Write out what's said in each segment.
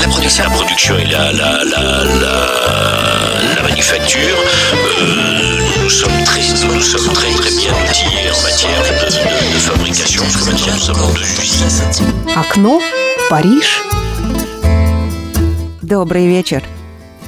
La production. La production et la, la, la, la, la manufacture. Euh, nous sommes très, nous sommes très, très bien outillés en matière de, de, de fabrication, parce que maintenant nous deux usines. Окно в Париж. Добрый вечер.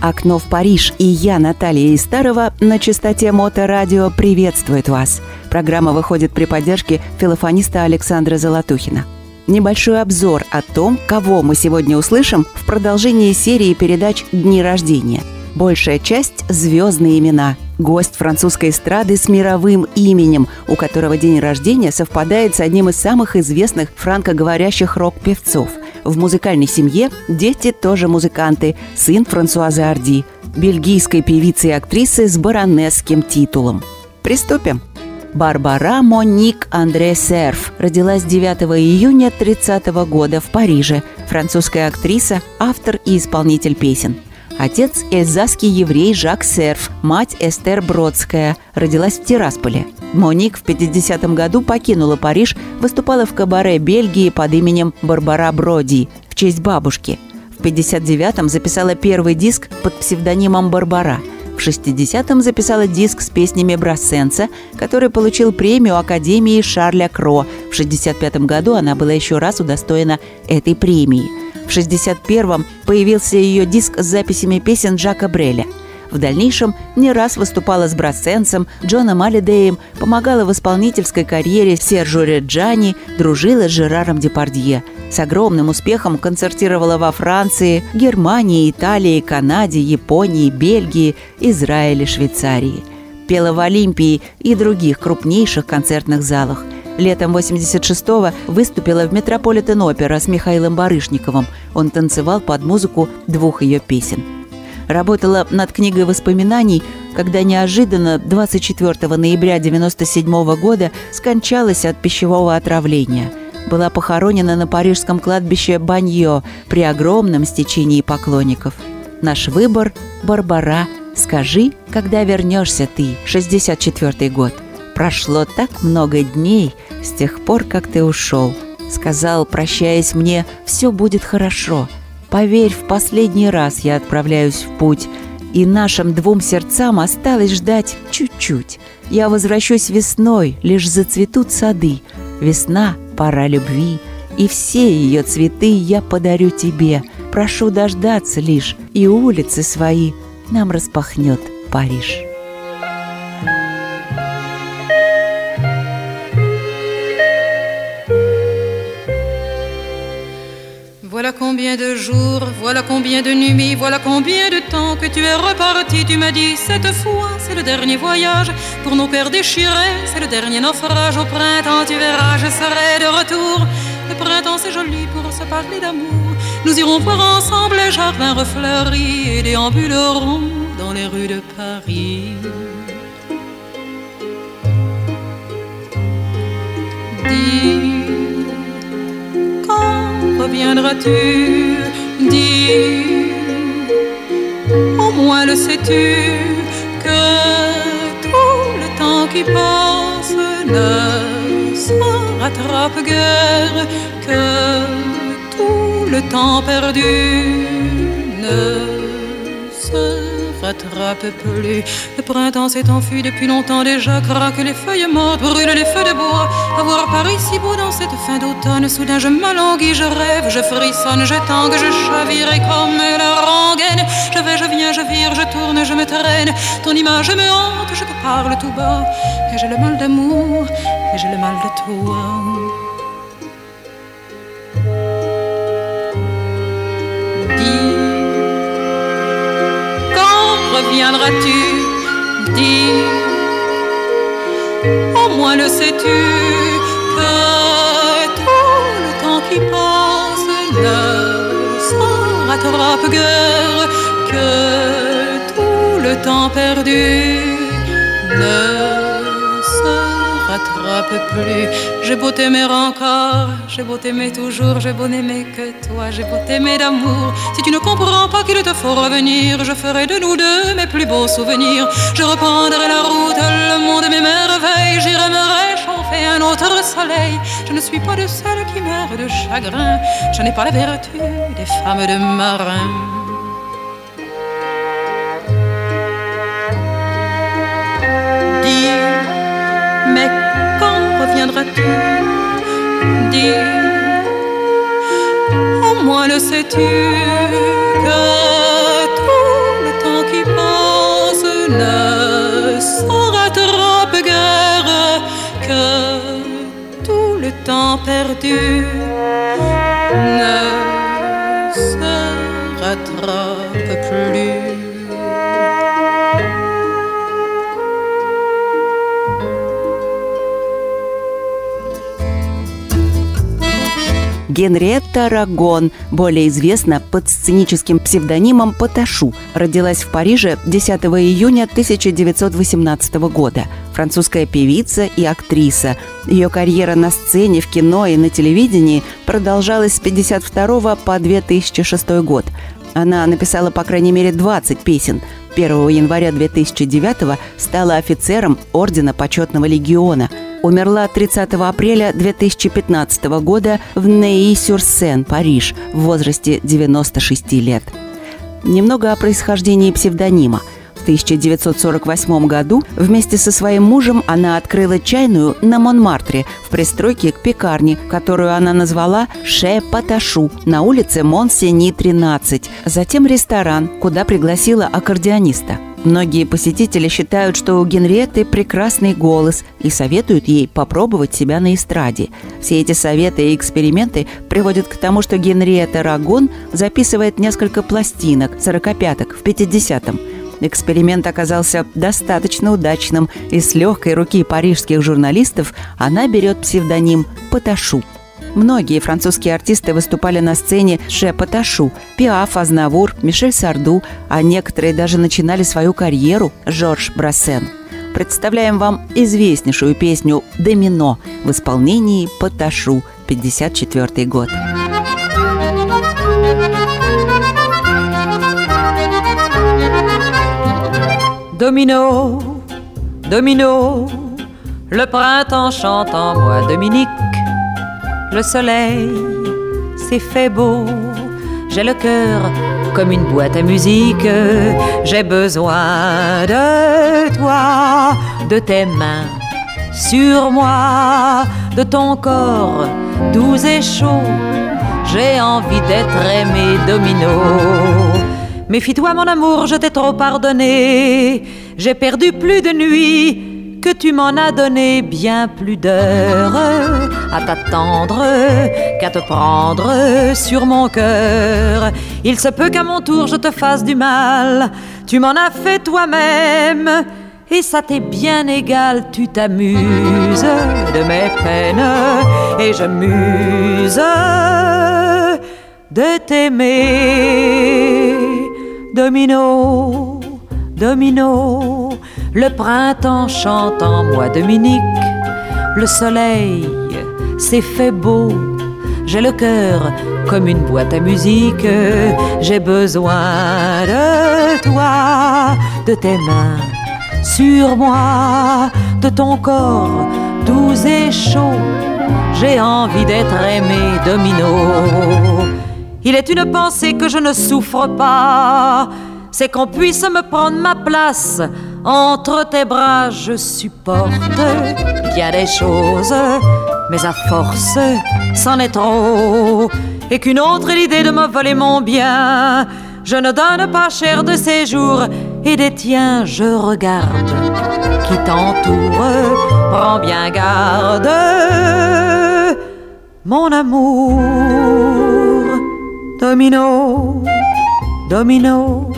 «Окно в Париж» и я, Наталья Истарова, на частоте Моторадио приветствует вас. Программа выходит при поддержке филофониста Александра Золотухина. Небольшой обзор о том, кого мы сегодня услышим в продолжении серии передач «Дни рождения». Большая часть – звездные имена. Гость французской эстрады с мировым именем, у которого день рождения совпадает с одним из самых известных франкоговорящих рок-певцов – в музыкальной семье дети тоже музыканты, сын Франсуазы Арди, бельгийской певицы и актрисы с баронесским титулом. Приступим. Барбара Моник Андре Серф родилась 9 июня 30 года в Париже. Французская актриса, автор и исполнитель песен. Отец – эльзасский еврей Жак Серф, мать Эстер Бродская, родилась в Тирасполе. Моник в 50 году покинула Париж, выступала в кабаре Бельгии под именем Барбара Броди в честь бабушки. В 59-м записала первый диск под псевдонимом Барбара. В 60-м записала диск с песнями Брассенса, который получил премию Академии Шарля Кро. В 65 году она была еще раз удостоена этой премии – в 1961-м появился ее диск с записями песен Жака Бреля. В дальнейшем не раз выступала с Брассенсом, Джоном Алидеем, помогала в исполнительской карьере Сержу Реджани, дружила с Жераром Депардье. С огромным успехом концертировала во Франции, Германии, Италии, Канаде, Японии, Бельгии, Израиле, Швейцарии. Пела в Олимпии и других крупнейших концертных залах – Летом 86-го выступила в Метрополитен-опера с Михаилом Барышниковым. Он танцевал под музыку двух ее песен. Работала над книгой воспоминаний, когда неожиданно 24 ноября 97 года скончалась от пищевого отравления. Была похоронена на парижском кладбище Баньо при огромном стечении поклонников. Наш выбор – Барбара. Скажи, когда вернешься ты, 64 год. Прошло так много дней с тех пор, как ты ушел. Сказал, прощаясь мне, все будет хорошо. Поверь, в последний раз я отправляюсь в путь, и нашим двум сердцам осталось ждать чуть-чуть. Я возвращусь весной, лишь зацветут сады. Весна — пора любви, и все ее цветы я подарю тебе. Прошу дождаться лишь, и улицы свои нам распахнет Париж. Combien de jours, voilà combien de nuits, voilà combien de temps que tu es reparti. Tu m'as dit cette fois, c'est le dernier voyage pour nos cœurs déchirés, c'est le dernier naufrage. Au printemps, tu verras, je serai de retour. Le printemps, c'est joli pour se parler d'amour. Nous irons voir ensemble les jardins refleuris et déambulerons dans les rues de Paris. Dis reviendras-tu Dis, au moins le sais-tu, que tout le temps qui passe ne se rattrape guère, que tout le temps perdu ne se rattrape plus. Le printemps s'est enfui depuis longtemps déjà, craque les feuilles mortes, brûle les feux de bois. Avoir Paris si beau dans cette fin d'automne, soudain je m'alanguis, je rêve, je frissonne, je tangue, je chavire comme la rengaine. Je vais, je viens, je vire, je tourne, je me traîne. Ton image me hante, je te parle tout bas. Et j'ai le mal d'amour, et j'ai le mal de toi. Reviendras-tu? Dis, au moins le sais-tu que tout le temps qui passe ne se rattrape guère, que tout le temps perdu ne se rattrape plus. J'ai beau t'aimer encore, j'ai beau t'aimer toujours, j'ai beau n'aimer que toi, j'ai beau t'aimer d'amour. Si tu ne comprends pas qu'il te faut revenir, je ferai de nous deux mes plus beaux souvenirs. Je reprendrai la route, le monde de mes merveilles, j'irai me réchauffer un autre soleil. Je ne suis pas de celles qui meurent de chagrin, je n'ai pas la vertu des femmes de marin. Au moins le sais-tu que tout le temps qui passe ne s'en rattrape guère, que tout le temps perdu ne se rattrape plus. Генриетта Рагон, более известна под сценическим псевдонимом Поташу, родилась в Париже 10 июня 1918 года. Французская певица и актриса. Ее карьера на сцене, в кино и на телевидении продолжалась с 1952 по 2006 год. Она написала по крайней мере 20 песен. 1 января 2009 стала офицером Ордена Почетного Легиона – умерла 30 апреля 2015 года в Неи-Сюрсен, Париж, в возрасте 96 лет. Немного о происхождении псевдонима. В 1948 году вместе со своим мужем она открыла чайную на Монмартре в пристройке к пекарне, которую она назвала «Ше Паташу» на улице Монсени, 13, затем ресторан, куда пригласила аккордеониста – Многие посетители считают, что у Генриетты прекрасный голос и советуют ей попробовать себя на эстраде. Все эти советы и эксперименты приводят к тому, что Генриетта Рагон записывает несколько пластинок, сорокопяток, в 50-м. Эксперимент оказался достаточно удачным, и с легкой руки парижских журналистов она берет псевдоним «Поташу». Многие французские артисты выступали на сцене Шепоташу, Пиаф, Азнавур, Мишель Сарду, а некоторые даже начинали свою карьеру Жорж Брассен. Представляем вам известнейшую песню «Домино» в исполнении Поташу, 54 год. Domino, domino, le printemps chante en moi Dominique le soleil s'est fait beau. J'ai le cœur comme une boîte à musique. J'ai besoin de toi, de tes mains sur moi, de ton corps doux et chaud. J'ai envie d'être aimé domino. Méfie-toi mon amour, je t'ai trop pardonné. J'ai perdu plus de nuits que tu m'en as donné bien plus d'heures à t'attendre qu'à te prendre sur mon cœur. Il se peut qu'à mon tour je te fasse du mal, tu m'en as fait toi-même. Et ça t'est bien égal, tu t'amuses de mes peines et je muse de t'aimer. Domino, domino, le printemps chante en moi Dominique, le soleil s'est fait beau. J'ai le cœur comme une boîte à musique, j'ai besoin de toi, de tes mains sur moi, de ton corps doux et chaud. J'ai envie d'être aimé domino. Il est une pensée que je ne souffre pas, c'est qu'on puisse me prendre ma place entre tes bras, je supporte bien des choses, mais à force, c'en est trop. Et qu'une autre ait l'idée de me voler mon bien. Je ne donne pas cher de ces jours, et des tiens, je regarde qui t'entoure. Prends bien garde, mon amour. Domino, domino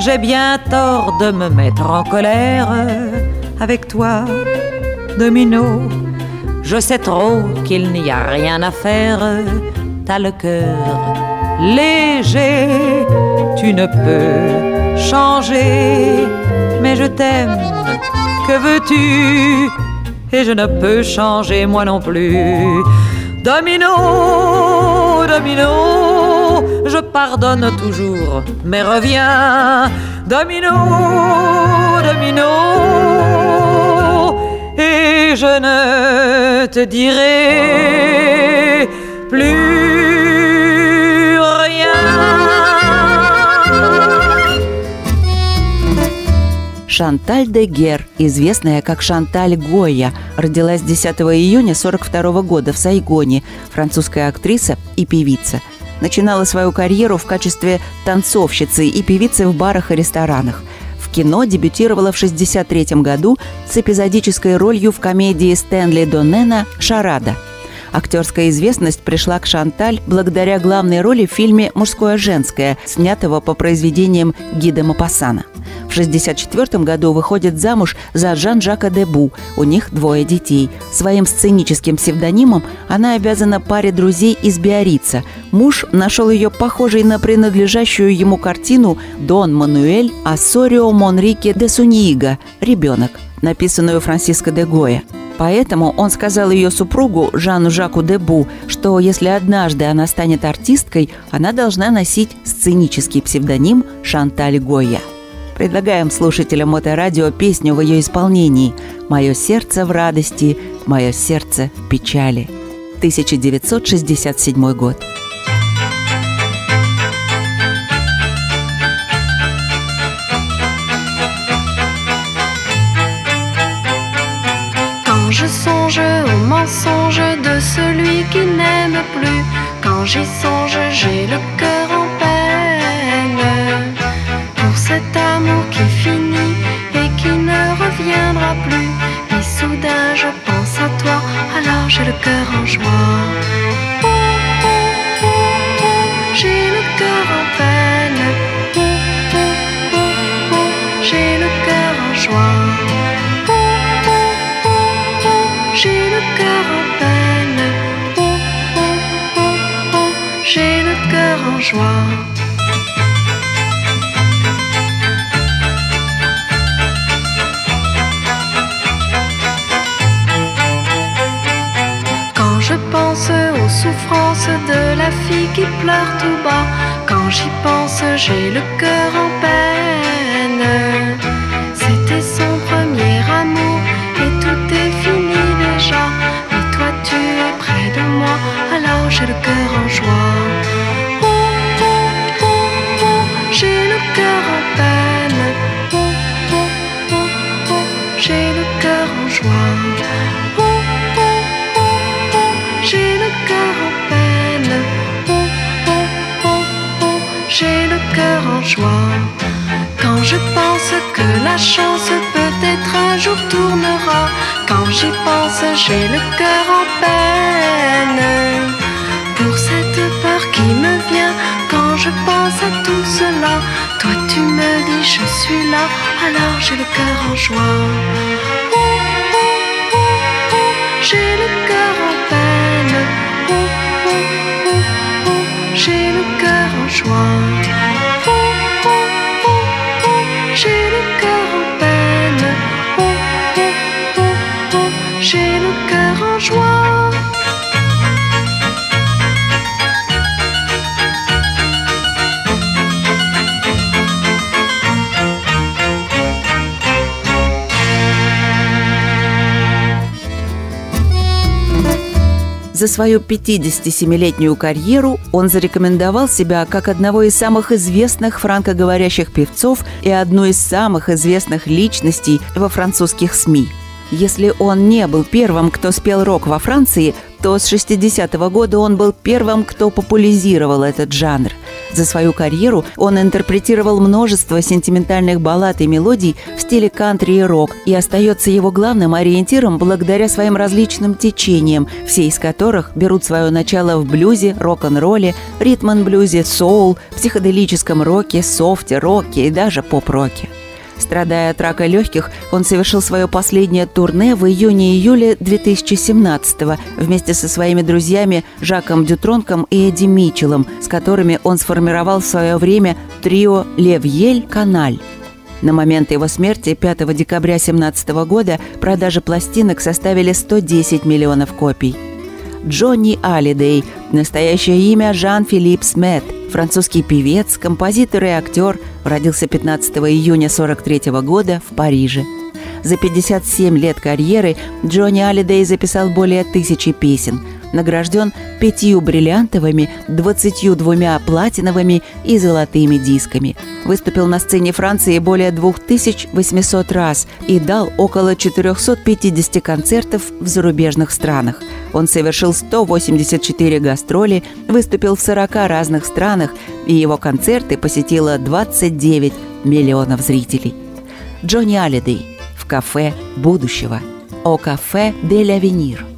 j'ai bien tort de me mettre en colère avec toi, Domino. Je sais trop qu'il n'y a rien à faire. T'as le cœur léger, tu ne peux changer. Mais je t'aime, que veux-tu? Et je ne peux changer moi non plus. Domino, domino, je pardonne toujours, mais reviens. Domino, domino, et je ne te dirai plus Шанталь де Гер, известная как Шанталь Гойя, родилась 10 июня 1942 года в Сайгоне, французская актриса и певица. Начинала свою карьеру в качестве танцовщицы и певицы в барах и ресторанах. В кино дебютировала в 1963 году с эпизодической ролью в комедии Стэнли Доннена «Шарада». Актерская известность пришла к Шанталь благодаря главной роли в фильме «Мужское-женское», снятого по произведениям Гида Мапассана – в 1964 году выходит замуж за Жан-Жака Дебу. У них двое детей. Своим сценическим псевдонимом она обязана паре друзей из Биорица. Муж нашел ее похожей на принадлежащую ему картину «Дон Мануэль Ассорио Монрике де Суниига» «Ребенок», написанную Франциско де Гоя. Поэтому он сказал ее супругу Жану Жаку Дебу, что если однажды она станет артисткой, она должна носить сценический псевдоним Шанталь Гоя. Предлагаем слушателям моторадио песню в ее исполнении «Мое сердце в радости, мое сердце в печали». 1967 год. Quand j'y songe, j'ai le cœur en cet amour qui finit et qui ne reviendra plus. Et soudain je pense à toi, alors j'ai le cœur en joie. j'ai le cœur en peine. j'ai le cœur en joie. Cœur en joie. souffrance de la fille qui pleure tout bas. Quand j'y pense, j'ai le cœur en peine. Quand je pense que la chance peut-être un jour tournera, quand j'y pense, j'ai le cœur en peine. Pour cette peur qui me vient quand je pense à tout cela, toi tu me dis je suis là, alors j'ai le cœur en joie. J'ai le cœur en peine. J'ai le cœur en joie. За свою 57-летнюю карьеру он зарекомендовал себя как одного из самых известных франкоговорящих певцов и одну из самых известных личностей во французских СМИ. Если он не был первым, кто спел рок во Франции, то с 60-го года он был первым, кто популяризировал этот жанр. За свою карьеру он интерпретировал множество сентиментальных баллад и мелодий в стиле кантри и рок и остается его главным ориентиром благодаря своим различным течениям, все из которых берут свое начало в блюзе, рок-н-ролле, ритм-н-блюзе, соул, психоделическом роке, софте, роке и даже поп-роке. Страдая от рака легких, он совершил свое последнее турне в июне-июле 2017 вместе со своими друзьями Жаком Дютронком и Эдди Митчеллом, с которыми он сформировал в свое время трио «Левьель Каналь». На момент его смерти 5 декабря 2017 года продажи пластинок составили 110 миллионов копий. Джонни Алидей, настоящее имя Жан-Филипп Смет, французский певец, композитор и актер, родился 15 июня 1943 года в Париже. За 57 лет карьеры Джонни Алидей записал более тысячи песен – награжден пятью бриллиантовыми, 22 платиновыми и золотыми дисками. Выступил на сцене Франции более 2800 раз и дал около 450 концертов в зарубежных странах. Он совершил 184 гастроли, выступил в 40 разных странах, и его концерты посетило 29 миллионов зрителей. Джонни Алидей в кафе будущего. О кафе «Дель Авенир».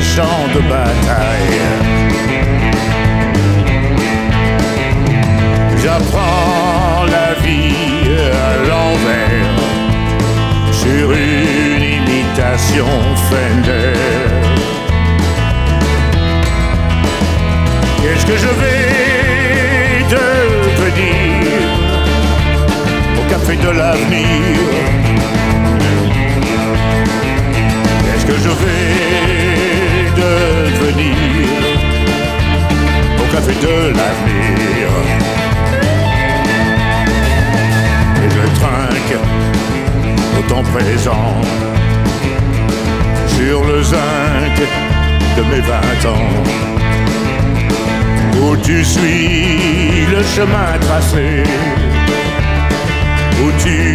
champ de bataille. J'apprends la vie à l'envers sur une imitation Fender. Qu'est-ce que je vais devenir au café de l'avenir? que je vais devenir au café de l'avenir. Et je trinque au temps présent sur le zinc de mes vingt ans. Où tu suis le chemin tracé, où tu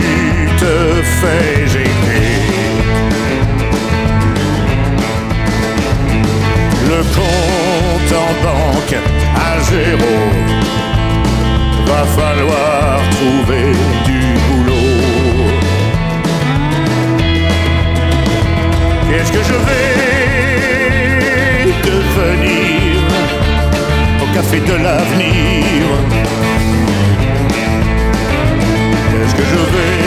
te fais aider le compte en banque à zéro. Va falloir trouver du boulot. Qu'est-ce que je vais devenir au café de l'avenir? Qu'est-ce que je vais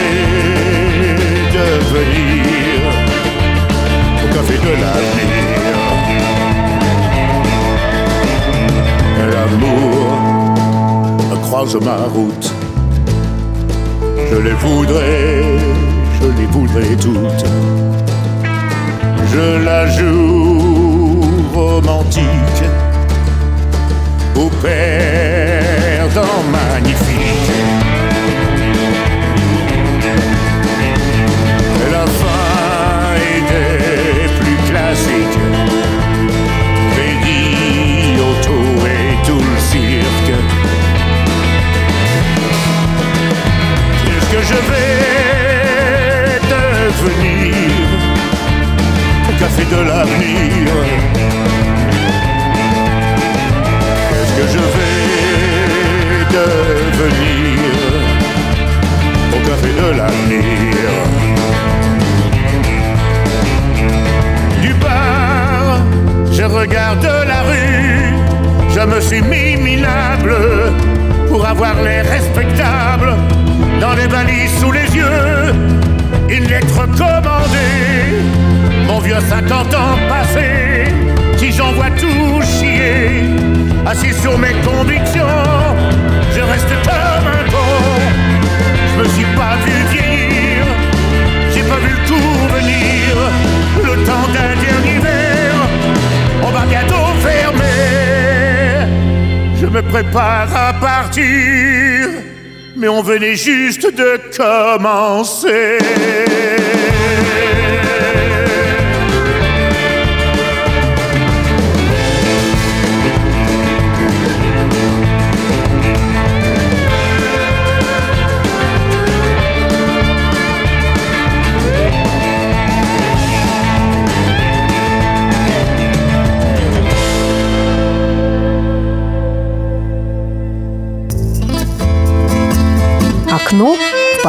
devenir au café de l'avenir? Ma route. Je les voudrais, je les voudrais toutes. Je la joue romantique ou perdant que je vais devenir café de l'avenir. Mais on venait juste de commencer.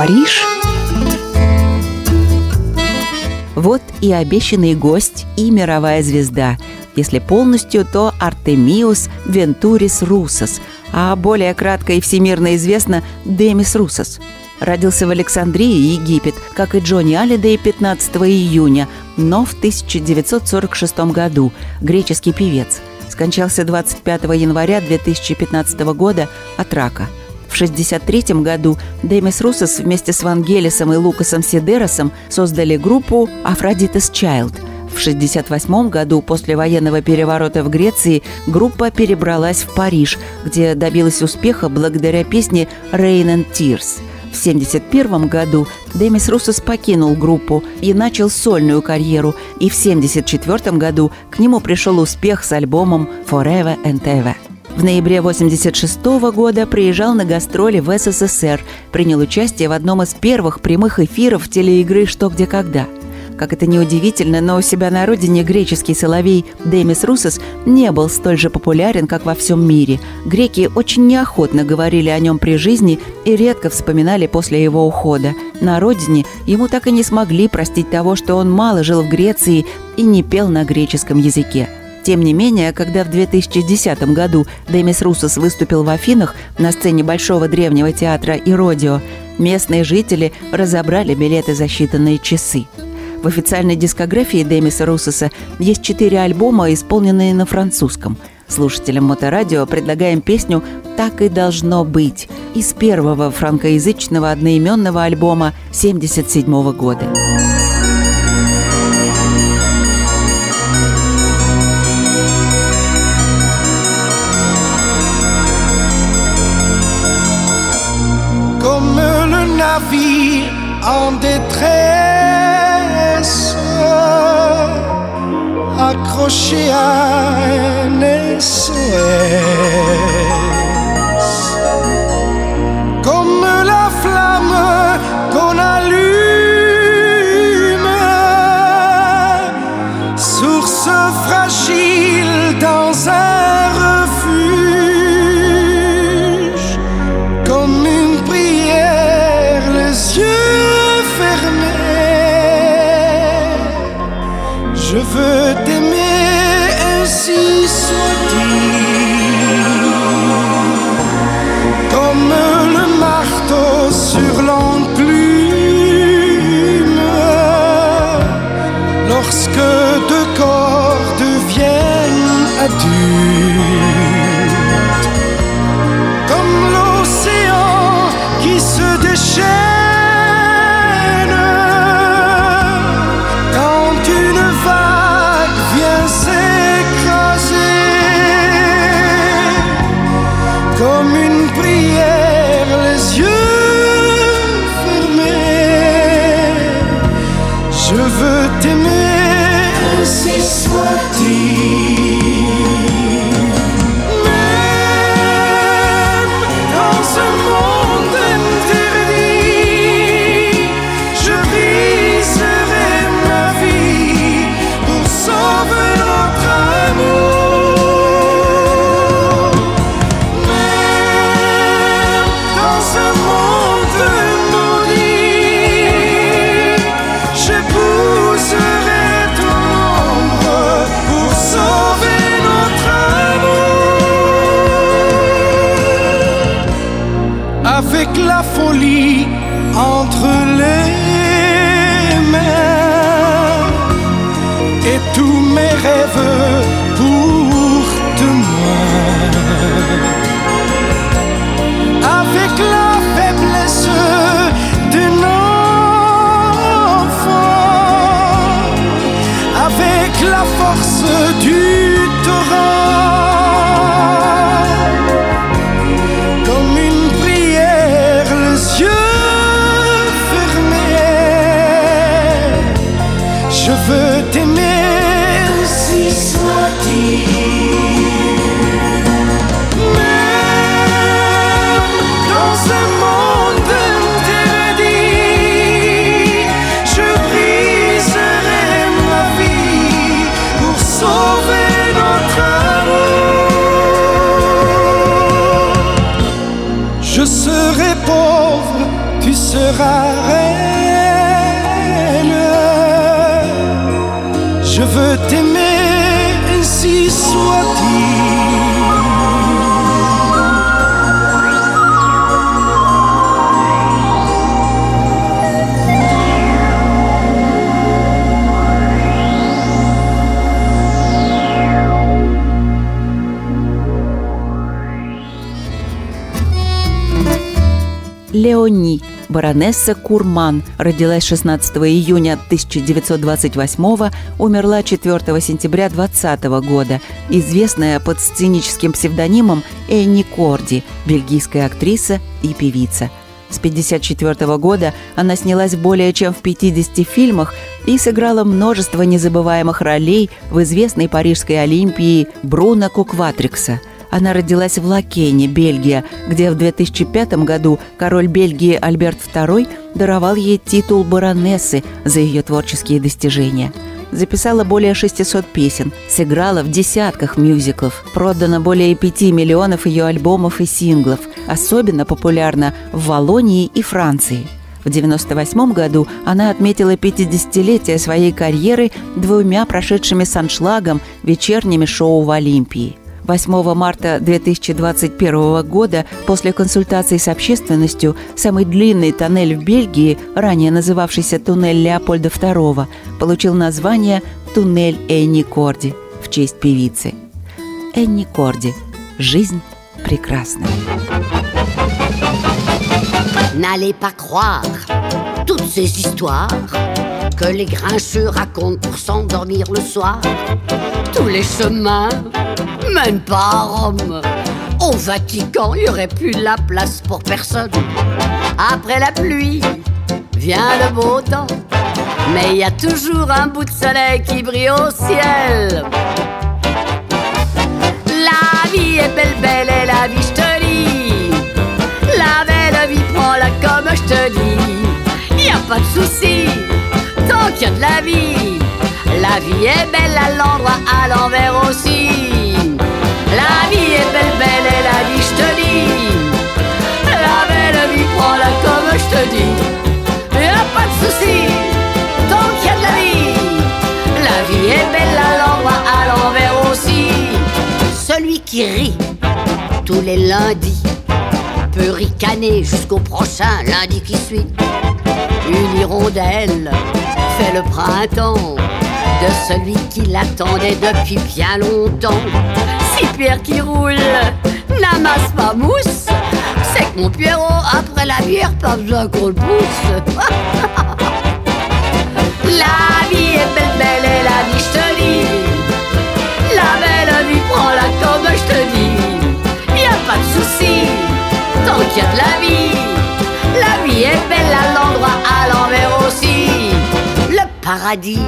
Париж. Вот и обещанный гость, и мировая звезда. Если полностью, то Артемиус Вентурис Русос, а более кратко и всемирно известно Демис Русос. Родился в Александрии, Египет, как и Джонни Алидей 15 июня, но в 1946 году, греческий певец. Скончался 25 января 2015 года от рака – в 1963 году Демис Русос вместе с Вангелисом и Лукасом Сидеросом создали группу «Афродитес Child». В 1968 году, после военного переворота в Греции, группа перебралась в Париж, где добилась успеха благодаря песне «Rain and Tears». В 1971 году Демис Русос покинул группу и начал сольную карьеру, и в 1974 году к нему пришел успех с альбомом «Forever and Ever». В ноябре 1986 года приезжал на гастроли в СССР, принял участие в одном из первых прямых эфиров телеигры «Что, где, когда». Как это ни удивительно, но у себя на родине греческий соловей Демис Русос не был столь же популярен, как во всем мире. Греки очень неохотно говорили о нем при жизни и редко вспоминали после его ухода. На родине ему так и не смогли простить того, что он мало жил в Греции и не пел на греческом языке. Тем не менее, когда в 2010 году Демис Русос выступил в Афинах на сцене Большого древнего театра «Иродио», местные жители разобрали билеты за считанные часы. В официальной дискографии Демиса Русоса есть четыре альбома, исполненные на французском. Слушателям Моторадио предлагаем песню «Так и должно быть» из первого франкоязычного одноименного альбома 1977 года. Accroché à un SOS. Comme la flamme qu'on allume, Je veux t'aimer, ainsi soit-il. Léonie баронесса Курман, родилась 16 июня 1928 умерла 4 сентября 2020 года, известная под сценическим псевдонимом Энни Корди, бельгийская актриса и певица. С 1954 года она снялась более чем в 50 фильмах и сыграла множество незабываемых ролей в известной парижской Олимпии Бруно Кукватрикса – она родилась в Лакене, Бельгия, где в 2005 году король Бельгии Альберт II даровал ей титул баронессы за ее творческие достижения. Записала более 600 песен, сыграла в десятках мюзиклов, продано более 5 миллионов ее альбомов и синглов, особенно популярна в Валонии и Франции – в 1998 году она отметила 50-летие своей карьеры двумя прошедшими с аншлагом вечерними шоу в Олимпии. 8 марта 2021 года после консультации с общественностью самый длинный тоннель в Бельгии, ранее называвшийся туннель Леопольда II, получил название «Туннель Энни Корди» в честь певицы. Энни Корди. Жизнь прекрасна. N'allez pas croire toutes ces histoires que les grincheux racontent pour s'endormir le soir. Tous les chemins même pas à Rome. Au Vatican, il n'y aurait plus la place pour personne. Après la pluie, vient le beau temps. Mais il y a toujours un bout de soleil qui brille au ciel. La vie est belle, belle et la vie, je te dis. La belle vie, prends-la comme je te dis. Y a pas de souci, La vie est belle à l'endroit, à l'envers aussi. La vie est belle, belle et la vie, je te dis. La belle vie, prends-la comme je te dis. Y'a pas de souci, tant qu'il y a de la vie. La vie est belle à l'endroit, à l'envers aussi. Celui qui rit tous les lundis peut ricaner jusqu'au prochain lundi qui suit. Une hirondelle fait le printemps de celui qui l'attendait depuis bien longtemps pierre qui roule n'amasse pas mousse. C'est que mon Pierrot, après la bière, pas besoin qu'on le pousse. la vie est belle, belle et la vie, je te dis. La belle vie, prends-la comme je te dis. Y a pas de souci, tant qu'il y a de la vie. La vie est belle à l'endroit, à l'envers aussi. Le paradis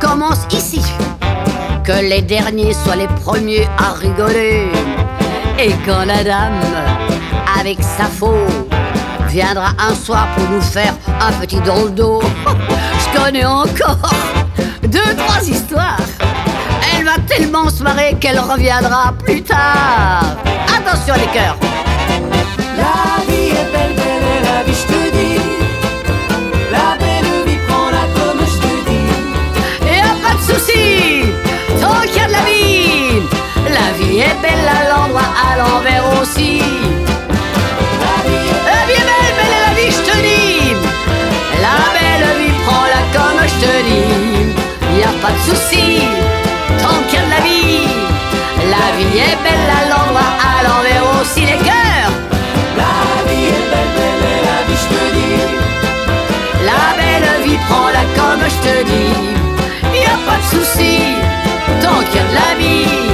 commence ici que les derniers soient les premiers à rigoler. Et quand la dame, avec sa faux, viendra un soir pour nous faire un petit dans le dos, je connais encore deux, trois histoires. Elle va tellement se marrer qu'elle reviendra plus tard. Attention les cœurs. La vie est belle, est belle à l'endroit, à l'envers aussi. La vie est belle, belle est la vie, je te dis. La belle vie, prends-la comme je te dis. Y a pas de souci, tant qu'il y a de la vie. La vie est belle à l'endroit, à l'envers aussi, dis. Y a pas de souci tant qu'il y a de la vie.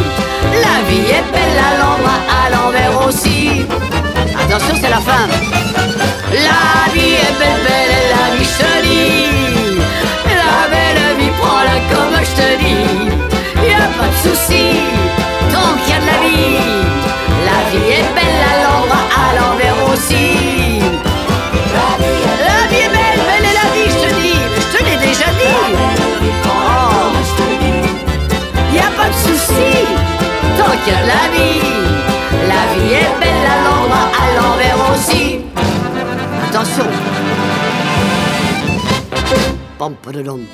La vie est belle à l'endroit, à l'envers aussi. Attention, c'est la fin. La vie est belle, belle Padadom.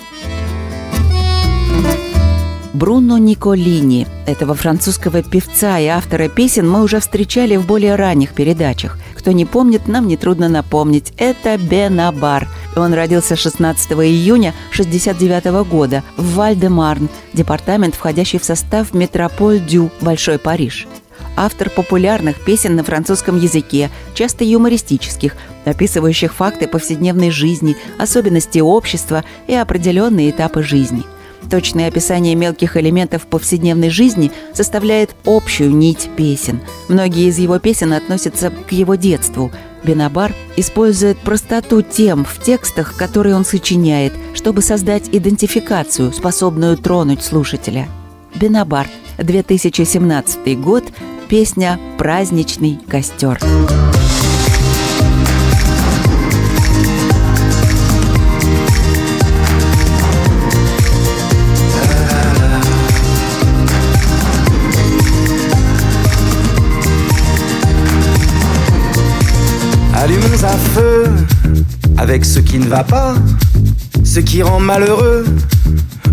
Бруно Николини. Этого французского певца и автора песен мы уже встречали в более ранних передачах. Кто не помнит, нам нетрудно напомнить. Это Бенабар. Он родился 16 июня 1969 года в Вальдемарн, департамент, входящий в состав Метрополь-Дю, Большой Париж автор популярных песен на французском языке, часто юмористических, описывающих факты повседневной жизни, особенности общества и определенные этапы жизни – Точное описание мелких элементов повседневной жизни составляет общую нить песен. Многие из его песен относятся к его детству. Бенабар использует простоту тем в текстах, которые он сочиняет, чтобы создать идентификацию, способную тронуть слушателя. Бенабар, 2017 год, песня «Праздничный костер». Allumons un feu avec ce qui ne va pas, ce qui rend malheureux.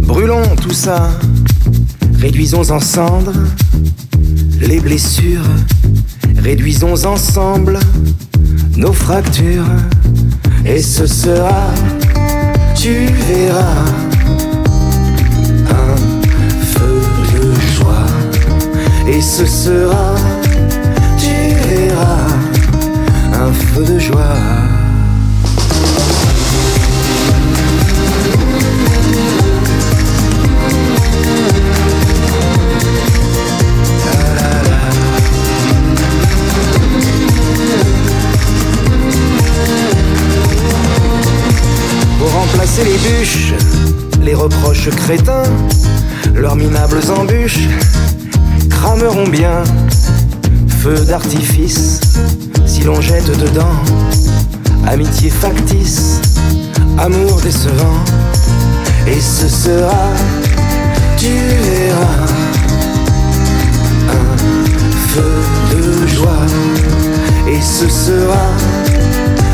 Brûlons tout ça, réduisons en cendres les blessures, réduisons ensemble nos fractures. Et ce sera, tu verras, un feu de joie. Et ce sera, tu verras un feu de joie. Les bûches, les reproches crétins, leurs minables embûches crameront bien. Feu d'artifice si l'on jette dedans amitié factice, amour décevant, et ce sera, tu verras, un feu de joie, et ce sera,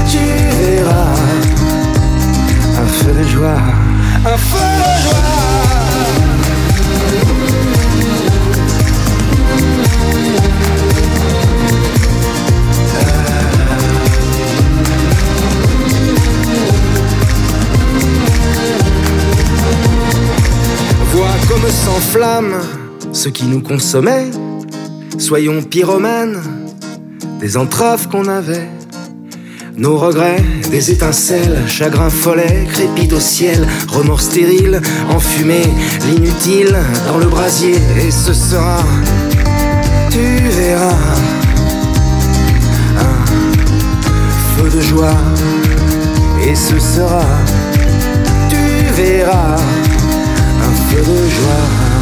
tu verras, de joie, un feu de joie. Vois comme s'enflamme ce qui nous consommait. Soyons pyromanes des entraves qu'on avait. Nos regrets, des étincelles, chagrin follet, crépite au ciel, remords stériles, enfumé, l'inutile dans le brasier. Et ce sera, tu verras, un feu de joie. Et ce sera, tu verras, un feu de joie.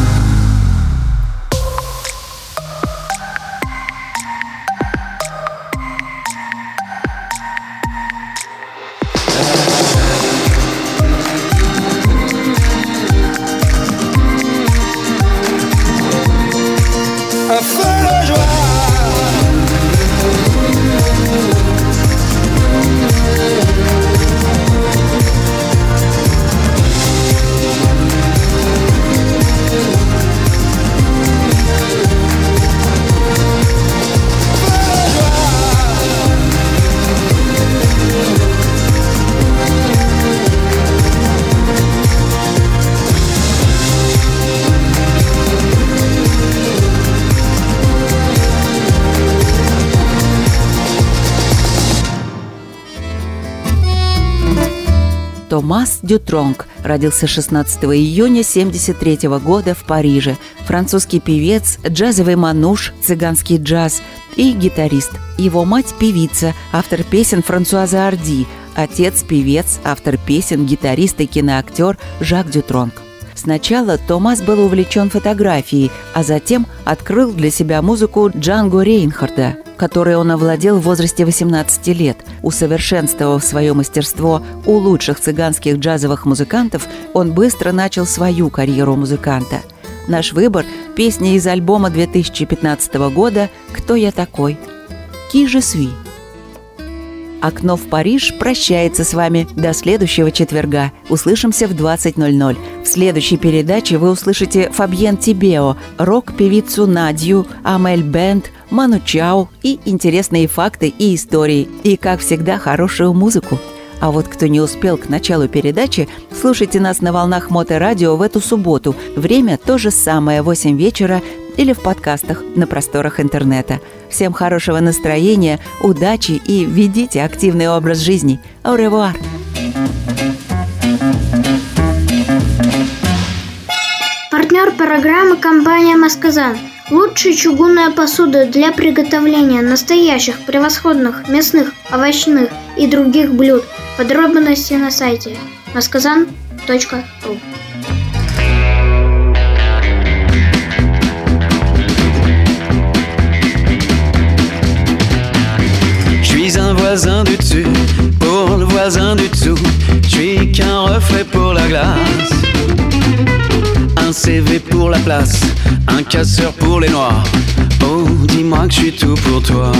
Дютронг родился 16 июня 1973 года в Париже. Французский певец, джазовый мануш, цыганский джаз и гитарист. Его мать – певица, автор песен Франсуаза Арди, отец – певец, автор песен, гитарист и киноактер Жак Дютронг. Сначала Томас был увлечен фотографией, а затем открыл для себя музыку Джанго Рейнхарда, которой он овладел в возрасте 18 лет. Усовершенствовав свое мастерство у лучших цыганских джазовых музыкантов, он быстро начал свою карьеру музыканта. Наш выбор – песня из альбома 2015 года «Кто я такой?» «Ки же сви?» «Окно в Париж» прощается с вами до следующего четверга. Услышимся в 20.00. В следующей передаче вы услышите Фабьен Тибео, рок-певицу Надью, Амель Бенд, Ману Чао и интересные факты и истории. И, как всегда, хорошую музыку. А вот кто не успел к началу передачи, слушайте нас на волнах Моторадио в эту субботу. Время то же самое, 8 вечера или в подкастах на просторах интернета. Всем хорошего настроения, удачи и ведите активный образ жизни. Revoir! Партнер программы компания «Масказан». Лучшая чугунная посуда для приготовления настоящих превосходных мясных, овощных и других блюд. Подробности на сайте masказан.ру voisin du dessus pour le voisin du dessous. Je suis qu'un reflet pour la glace. Un CV pour la place, un casseur pour les noirs. Oh, dis-moi que je suis tout pour toi.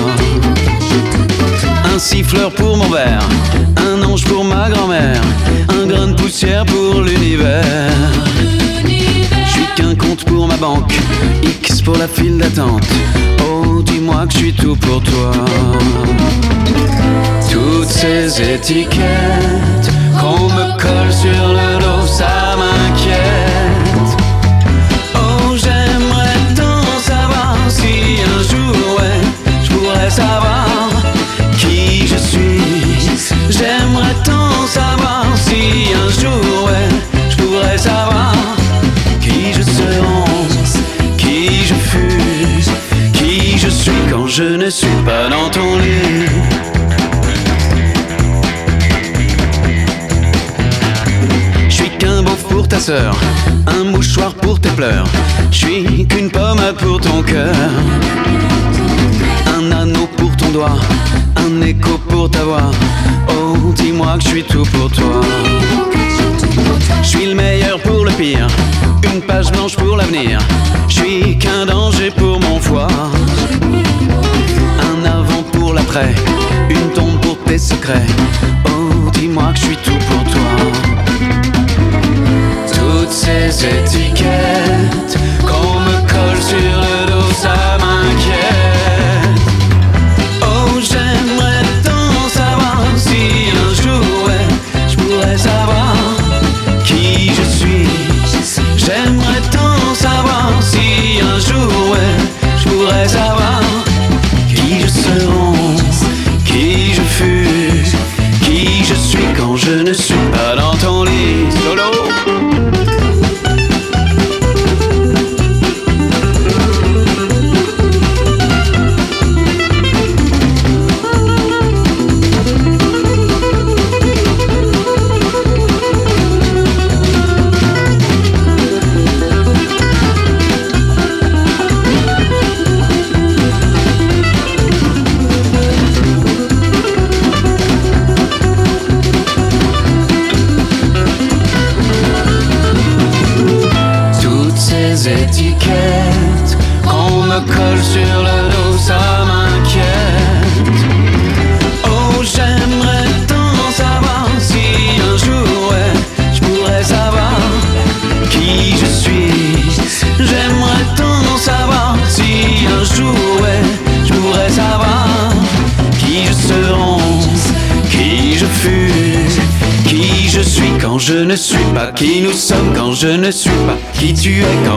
Un siffleur pour mon verre, un ange pour ma grand-mère, un grain de poussière pour l'univers. Qu'un compte pour ma banque, X pour la file d'attente. Oh, dis-moi que je suis tout pour toi. Toutes ces étiquettes Oh, dis-moi que je suis tout pour toi. Je suis le meilleur pour le pire, une page blanche pour l'avenir. Je suis qu'un danger pour mon foie, un avant pour l'après, une tombe pour tes secrets. Oh, dis-moi que je suis tout pour toi. Toutes ces étiquettes Tennessee. Tu es quand